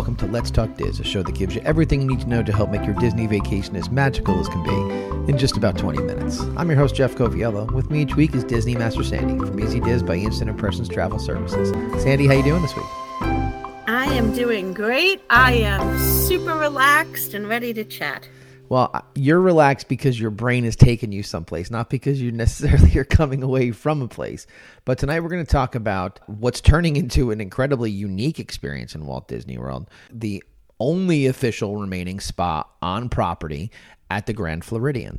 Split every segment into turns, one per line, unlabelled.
welcome to Let's Talk Diz, a show that gives you everything you need to know to help make your Disney vacation as magical as can be in just about 20 minutes. I'm your host, Jeff Coviello. With me each week is Disney Master Sandy from Easy Diz by Instant Impressions Travel Services. Sandy, how you doing this week?
I am doing great. I am super relaxed and ready to chat.
Well, you're relaxed because your brain is taking you someplace, not because you necessarily are coming away from a place. But tonight we're going to talk about what's turning into an incredibly unique experience in Walt Disney World the only official remaining spa on property at the Grand Floridian.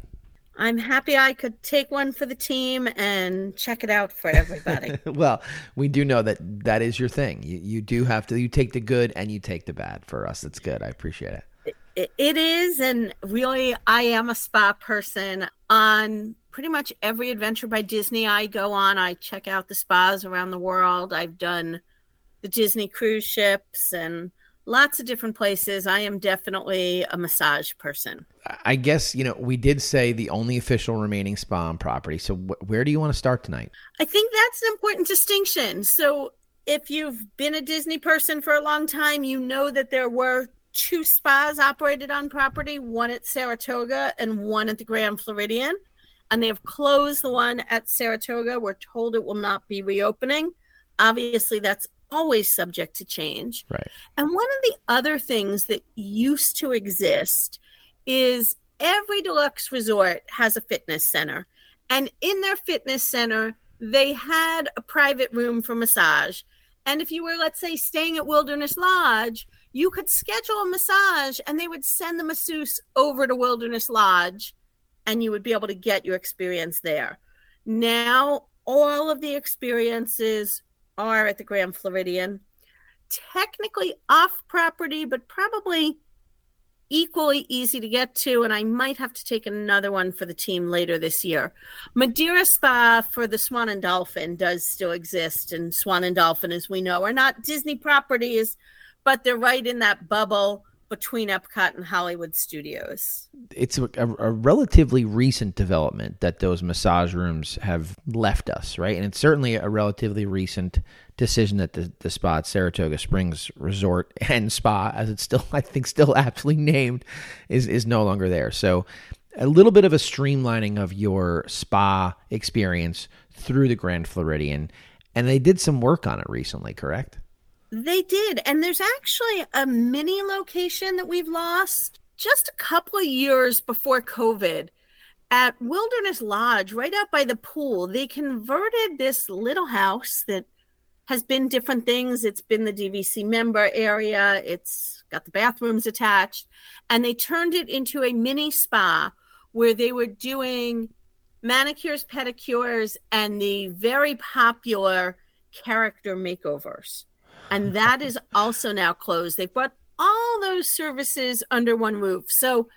I'm happy I could take one for the team and check it out for everybody.
well, we do know that that is your thing. You, you do have to, you take the good and you take the bad for us. It's good. I appreciate it
it is and really i am a spa person on pretty much every adventure by disney i go on. I check out the spas around the world. I've done the disney cruise ships and lots of different places. I am definitely a massage person.
I guess you know we did say the only official remaining spa on property. So wh- where do you want to start tonight?
I think that's an important distinction. So if you've been a disney person for a long time you know that there were two spas operated on property, one at Saratoga and one at the Grand Floridian. And they have closed the one at Saratoga. We're told it will not be reopening. Obviously, that's always subject to change.
Right.
And one of the other things that used to exist is every deluxe resort has a fitness center. And in their fitness center, they had a private room for massage. And if you were, let's say, staying at Wilderness Lodge, you could schedule a massage and they would send the masseuse over to Wilderness Lodge and you would be able to get your experience there. Now, all of the experiences are at the Grand Floridian, technically off property, but probably equally easy to get to. And I might have to take another one for the team later this year. Mandara Spa for the Swan and Dolphin does still exist. And Swan and Dolphin, as we know, are not Disney properties but they're right in that bubble between Epcot and Hollywood Studios.
It's a, a, relatively recent development that those massage rooms have left us, right? And it's certainly a relatively recent decision that the, the spa at Saratoga Springs Resort and Spa, as it's still, I think, still aptly named, is is no longer there. So, a little bit of a streamlining of your spa experience through the Grand Floridian, and they did some work on it recently, correct?
They did. And there's actually a mini location that we've lost just a couple of years before COVID at Wilderness Lodge, right out by the pool. They converted this little house that has been different things. It's been the DVC member area, it's got the bathrooms attached, and they turned it into a mini spa where they were doing manicures, pedicures, and the very popular character makeovers and that is also now closed. They've brought all those services under one roof. So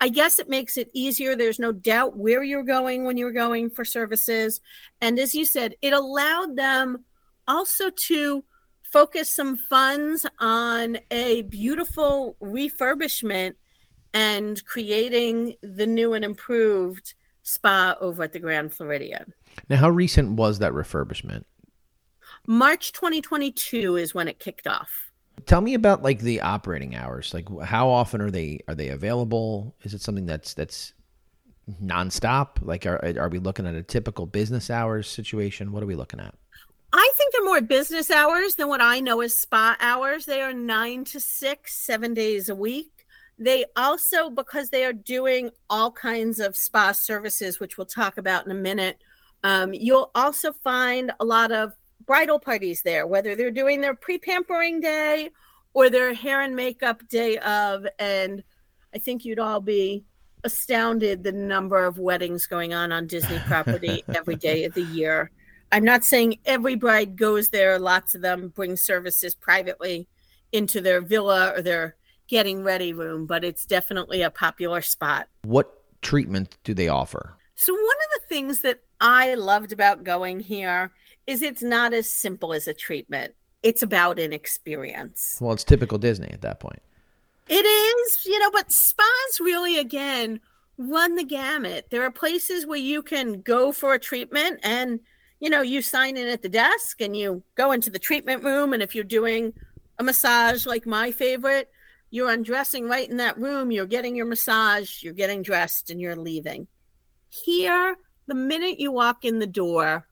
I guess it makes it easier. There's no doubt where you're going when you're going for services. And as you said, it allowed them also to focus some funds on a beautiful refurbishment and creating the new and improved spa over at the Grand Floridian.
Now, how recent was that refurbishment?
March 2022 is when it kicked off.
Tell me about like the operating hours. Like how often are they are they available? Is it something that's that's nonstop? Like are are we looking at a typical business hours situation? What are we looking at?
I think they're more business hours than what I know as spa hours. They are 9 to 6 7 days a week. They also because they are doing all kinds of spa services which we'll talk about in a minute. Um, you'll also find a lot of bridal parties there, whether they're doing their pre pampering day or their hair and makeup day of. And I think you'd all be astounded the number of weddings going on on Disney property every day of the year. I'm not saying every bride goes there, lots of them bring services privately into their villa or their getting ready room, but it's definitely a popular spot.
What treatment do they offer?
So, one of the things that I loved about going here is it's not as simple as a treatment. It's about an experience.
Well, it's typical Disney at that point.
It is, you know, but spas really, again, run the gamut. There are places where you can go for a treatment and, you know, you sign in at the desk and you go into the treatment room. And if you're doing a massage like my favorite, you're undressing right in that room, you're getting your massage, you're getting dressed, and you're leaving. Here, the minute you walk in the door,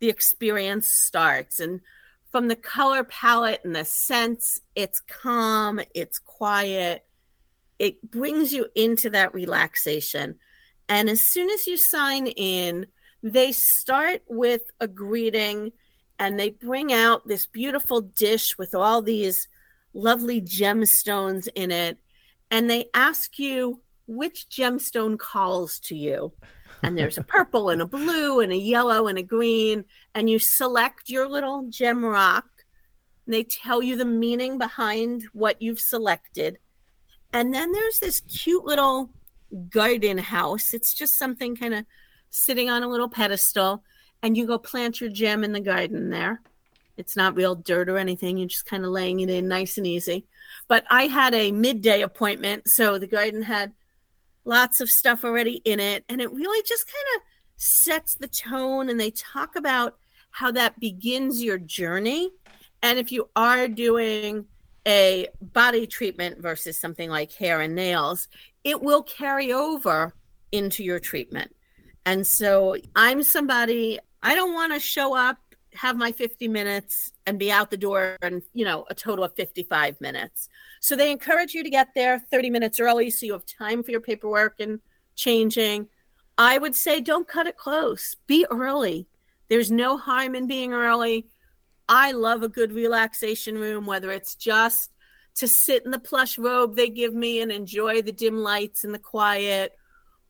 the experience starts. And from the color palette and the scents, it's calm, it's quiet, it brings you into that relaxation. And as soon as you sign in, they start with a greeting and they bring out this beautiful dish with all these lovely gemstones in it. And they ask you which gemstone calls to you. And there's a purple and a blue and a yellow and a green. And you select your little gem rock. And they tell you the meaning behind what you've selected. And then there's this cute little garden house. It's just something kind of sitting on a little pedestal. And you go plant your gem in the garden there. It's not real dirt or anything. You're just kind of laying it in nice and easy. But I had a midday appointment. So the garden had lots of stuff already in it. And it really just kind of sets the tone. And they talk about how that begins your journey. And if you are doing a body treatment versus something like hair and nails, it will carry over into your treatment. And so I'm somebody, I don't want to show up, have my 50 minutes, and be out the door in, you know, a total of 55 minutes. So they encourage you to get there 30 minutes early so you have time for your paperwork and changing. I would say don't cut it close. Be early. There's no harm in being early. I love a good relaxation room, whether it's just to sit in the plush robe they give me and enjoy the dim lights and the quiet,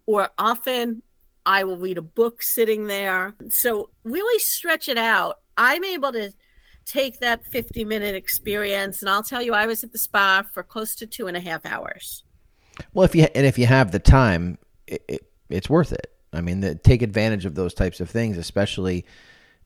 or often I will read a book sitting there. So, really stretch it out. I'm able to take that 50 minute experience. And I'll tell you, I was at the spa for close to two and a half hours.
Well, if you and if you have the time, it, it, it's worth it. I mean, the, take advantage of those types of things, especially,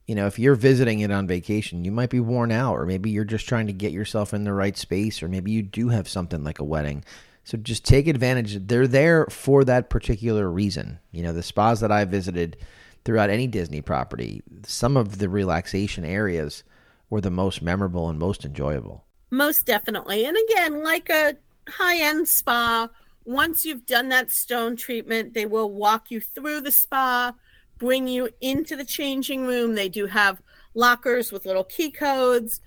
you know, if you're visiting it on vacation, you might be worn out, or maybe you're just trying to get yourself in the right space, or maybe you do have something like a wedding. So just take advantage. They're there for that particular reason. You know, the spas that I visited throughout any Disney property, some of the relaxation areas were the most memorable and most enjoyable.
Most definitely. And again, like a high end spa, once you've done that stone treatment, they will walk you through the spa, bring you into the changing room. They do have lockers with little key codes.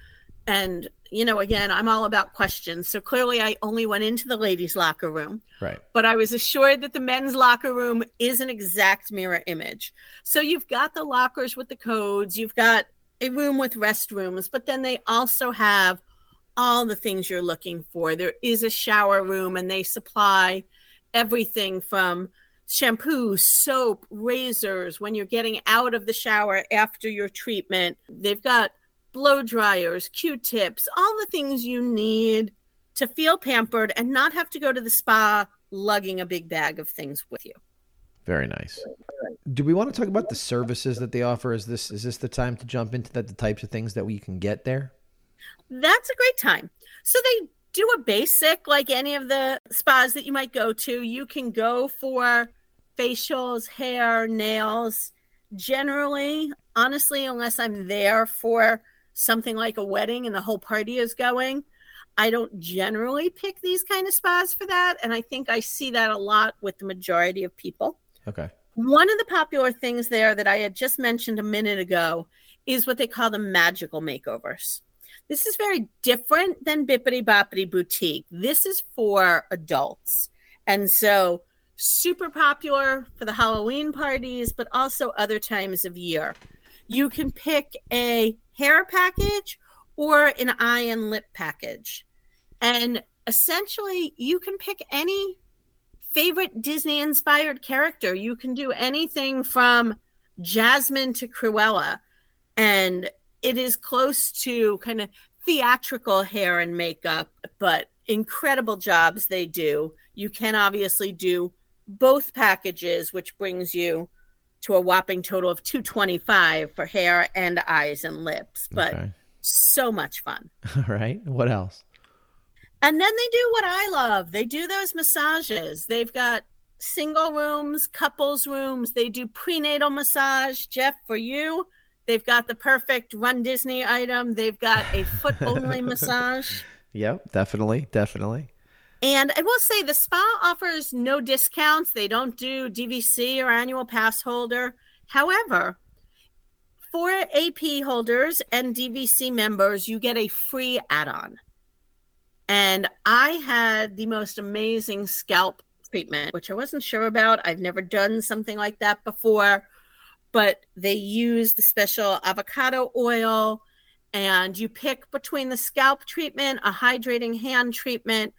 And, you know, again, I'm all about questions. So clearly I only went into the ladies' locker room.
Right.
But I was assured that the men's locker room is an exact mirror image. So you've got the lockers with the codes, you've got a room with restrooms, but then they also have all the things you're looking for. There is a shower room, and they supply everything from shampoo, soap, razors when you're getting out of the shower after your treatment. They've got blow dryers, Q tips, all the things you need to feel pampered and not have to go to the spa lugging a big bag of things with you.
Very nice. Do we want to talk about the services that they offer? Is this is this the time to jump into that the types of things that we can get there?
That's a great time. So they do a basic like any of the spas that you might go to. You can go for facials, hair, nails. Generally, honestly, unless I'm there for something like a wedding and the whole party is going, I don't generally pick these kind of spas for that. And I think I see that a lot with the majority of people.
Okay.
One of the popular things there that I had just mentioned a minute ago is what they call the magical makeovers. This is very different than Bibbidi Bobbidi Boutique. This is for adults. And so, super popular for the Halloween parties, but also other times of year. You can pick a hair package or an eye and lip package. And essentially, you can pick any favorite Disney inspired character. You can do anything from Jasmine to Cruella. And it is close to kind of theatrical hair and makeup, but incredible jobs they do. You can obviously do both packages, which brings you to a whopping total of 225 for hair and eyes and lips. But okay. so much fun.
All right. What else?
And then they do what I love. They do those massages. They've got single rooms, couples rooms. They do prenatal massage. Jeff, for you, They've got the perfect Run Disney item. They've got a foot only massage.
Yep, definitely, definitely.
And I will say the spa offers no discounts. They don't do DVC or annual pass holder. However, for AP holders and DVC members, you get a free add on. And I had the most amazing scalp treatment, which I wasn't sure about. I've never done something like that before, but they use the special avocado oil and you pick between the scalp treatment, a hydrating hand treatment,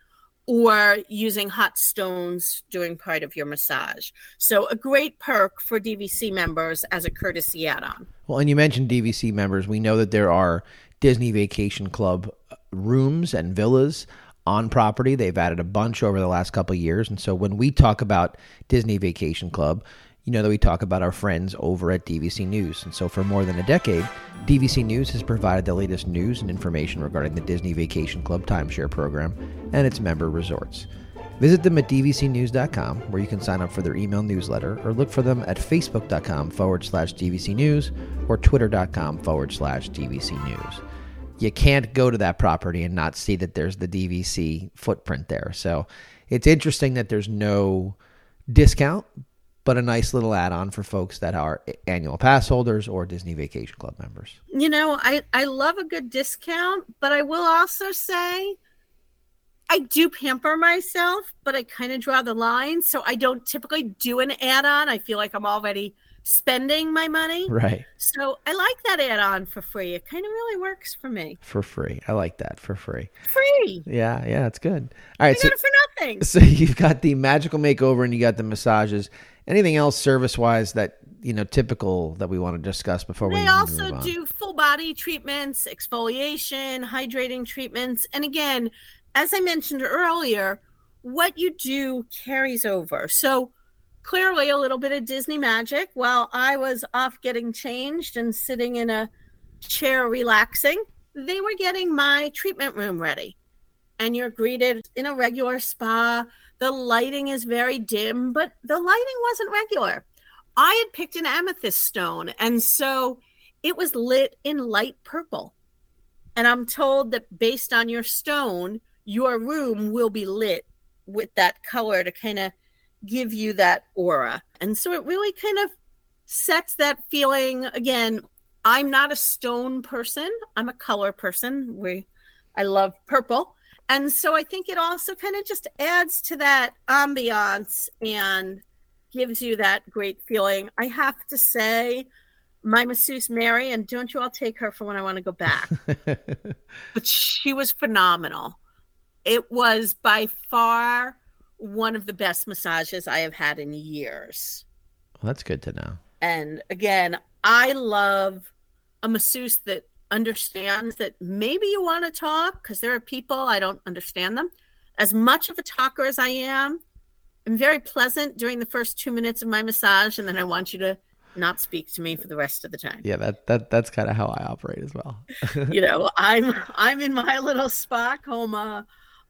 or using hot stones during part of your massage. So, a great perk for DVC members as a courtesy add on.
Well, and you mentioned DVC members. We know that there are Disney Vacation Club uh, rooms and villas on property. They've added a bunch over the last couple years. And so, when we talk about Disney Vacation Club, you know that we talk about our friends over at DVC News. And so, for more than a decade, DVC News has provided the latest news and information regarding the Disney Vacation Club timeshare program and its member resorts. Visit them at dvcnews.com, where you can sign up for their email newsletter, or look for them at facebook.com forward slash DVC News or twitter.com forward slash DVC News. You can't go to that property and not see that there's the DVC footprint there. So it's interesting that there's no discount, but a nice little add-on for folks that are annual pass holders or Disney Vacation Club members.
You know, I I love a good discount, but I will also say I do pamper myself, but I kind of draw the line, so I don't typically do an add-on. I feel like I'm already spending my money.
Right.
So I like that add-on for free. It kind of really works for me.
For free. I like that for free.
Free.
Yeah, yeah, it's good. All right,
I
so,
got it for nothing.
so you've got the magical makeover and you got the massages. Anything else service wise that you know typical that we want to discuss before we
They
move
also do full body treatments, exfoliation, hydrating treatments. And again, as I mentioned earlier, what you do carries over. So clearly a little bit of Disney magic while I was off getting changed and sitting in a chair relaxing, they were getting my treatment room ready. And you're greeted in a regular spa. The lighting is very dim, but the lighting wasn't regular. I had picked an amethyst stone, and so it was lit in light purple. And I'm told that based on your stone, your room will be lit with that color to kind of give you that aura. And so it really kind of sets that feeling again. I'm not a stone person, I'm a color person. We I love purple. And so I think it also kind of just adds to that ambiance and gives you that great feeling. I have to say, my masseuse Mary, and don't you all take her for when I want to go back, but she was phenomenal. It was by far one of the best massages I have had in years.
Well, that's good to know.
And again, I love a masseuse that understands that maybe you want to talk because there are people I don't understand them. As much of a talker as I am, I'm very pleasant during the first two minutes of my massage, and then I want you to not speak to me for the rest of the time.
Yeah, that that that's kind of how I operate as well.
you know, I'm I'm in my little spa coma.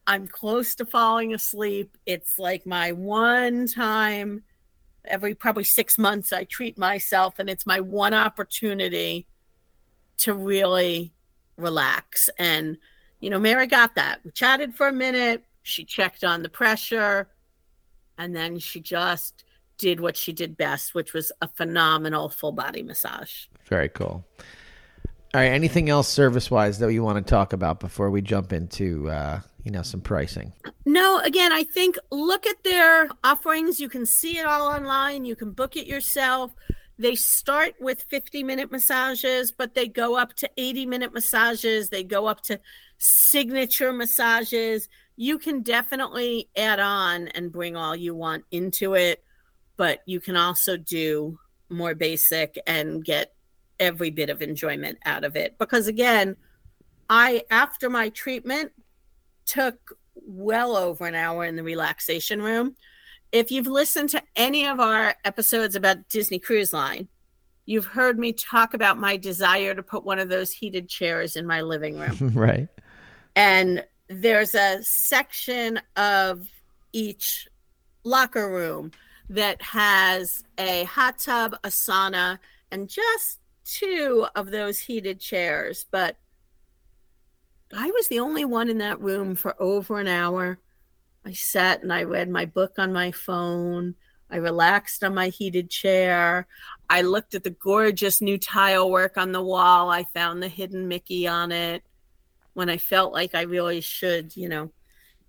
I'm close to falling asleep. It's like my one time every probably 6 months I treat myself and it's my one opportunity to really relax and you know, Mary got that. We chatted for a minute, she checked on the pressure and then she just did what she did best, which was a phenomenal full body massage.
Very cool. All right, anything else service wise that you want to talk about before we jump into uh, you know some pricing?
No, again, I think look at their offerings. You can see it all online. You can book it yourself. They start with 50 minute massages, but they go up to 80 minute massages. They go up to signature massages. You can definitely add on and bring all you want into it, but you can also do more basic and get every bit of enjoyment out of it. Because again, I, after my treatment, took well over an hour in the relaxation room. If you've listened to any of our episodes about Disney Cruise Line, you've heard me talk about my desire to put one of those heated chairs in my living room.
right.
And there's a section of each locker room that has a hot tub, a sauna, and just two of those heated chairs, but I was the only one in that room for over an hour. I sat and I read my book on my phone. I relaxed on my heated chair. I looked at the gorgeous new tile work on the wall. I found the hidden Mickey on it. When I felt like I really should, you know,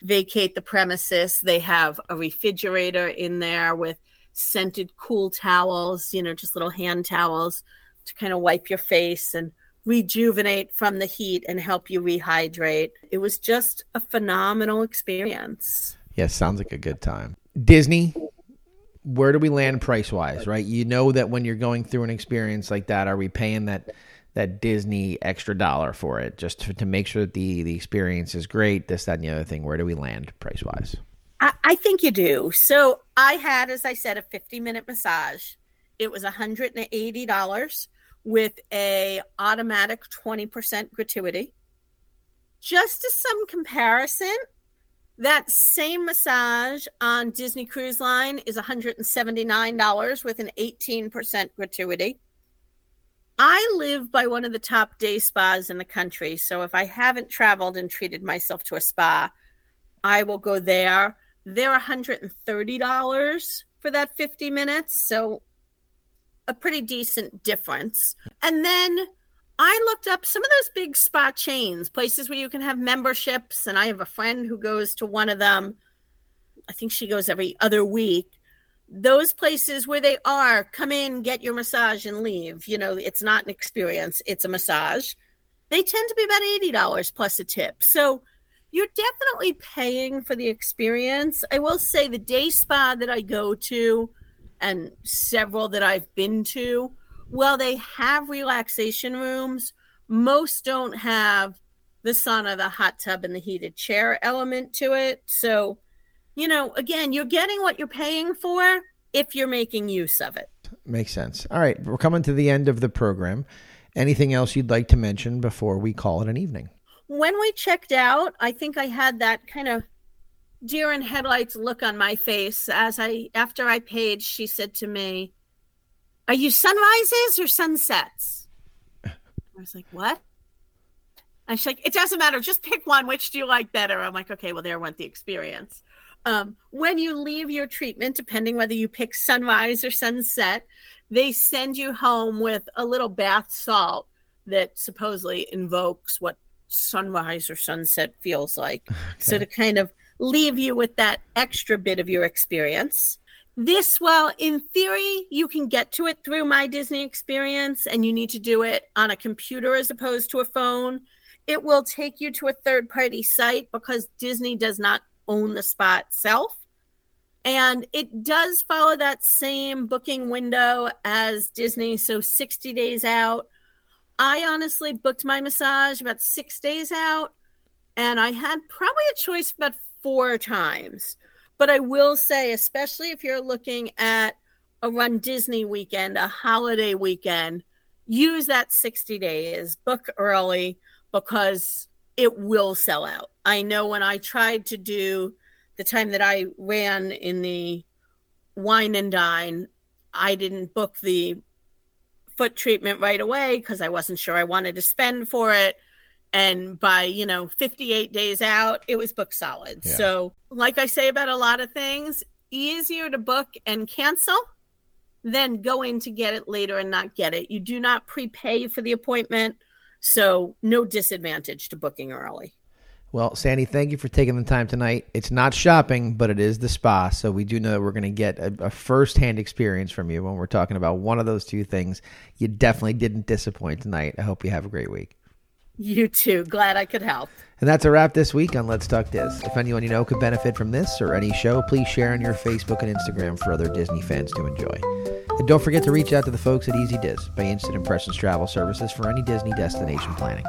vacate the premises, they have a refrigerator in there with scented cool towels, you know, just little hand towels to kind of wipe your face and rejuvenate from the heat and help you rehydrate. It was just a phenomenal experience.
Yeah, sounds like a good time. Disney, where do we land price wise, right? You know that when you're going through an experience like that, are we paying that that Disney extra dollar for it just to, to make sure that the the experience is great, this, that, and the other thing? Where do we land price wise?
I, I think you do. So I had, as I said, a 50 minute massage. It was $180 with a automatic 20% gratuity. Just as some comparison, that same massage on Disney Cruise Line is $179 with an 18% gratuity. I live by one of the top day spas in the country. So if I haven't traveled and treated myself to a spa, I will go there. They're $130 for that 50 minutes. So a pretty decent difference. And then I looked up some of those big spa chains, places where you can have memberships. And I have a friend who goes to one of them. I think she goes every other week. Those places where they are, come in, get your massage, and leave. You know, it's not an experience, it's a massage. They tend to be about $80 plus a tip. So you're definitely paying for the experience. I will say the day spa that I go to, and several that I've been to, well, they have relaxation rooms. Most don't have the sauna, the hot tub, and the heated chair element to it. So, you know, again, you're getting what you're paying for if you're making use of it.
Makes sense. All right, we're coming to the end of the program. Anything else you'd like to mention before we call it an evening?
When we checked out, I think I had that kind of deer in headlights look on my face as I after I paid, she said to me, Are you sunrises or sunsets? I was like, What? And she's like, It doesn't matter, just pick one. Which do you like better? I'm like, okay, well, there went the experience. Um, when you leave your treatment, depending whether you pick sunrise or sunset, they send you home with a little bath salt that supposedly invokes what sunrise or sunset feels like. Okay. So to kind of leave you with that extra bit of your experience. This, well, in theory, you can get to it through My Disney Experience, and you need to do it on a computer as opposed to a phone. It will take you to a third party site because Disney does not own the spa itself. And it does follow that same booking window as Disney. So 60 days out. I honestly booked my massage about six days out. And I had probably a choice about four times. But I will say, especially if you're looking at a run Disney weekend, a holiday weekend, use that 60 days, book early because it will sell out. I know when I tried to do the time that I ran in the wine and dine, I didn't book the foot treatment right away because I wasn't sure I wanted to spend for it and by you know 58 days out it was booked solid yeah. so like i say about a lot of things easier to book and cancel than going to get it later and not get it you do not prepay for the appointment so no disadvantage to booking early
well, Sandy, thank you for taking the time tonight. It's not shopping, but it is the spa. So we do know that we're going to get a, a first-hand experience from you when we're talking about one of those two things. You definitely didn't disappoint tonight. I hope you have a great week.
You too. Glad I could help.
And that's a wrap this week on Let's Talk Diz. If anyone you know could benefit from this or any show, please share on your Facebook and Instagram for other Disney fans to enjoy. And don't forget to reach out to the folks at Easy Diz by Instant Impressions Travel Services for any Disney destination planning.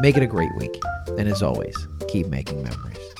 Make it a great week. And as always, keep making memories.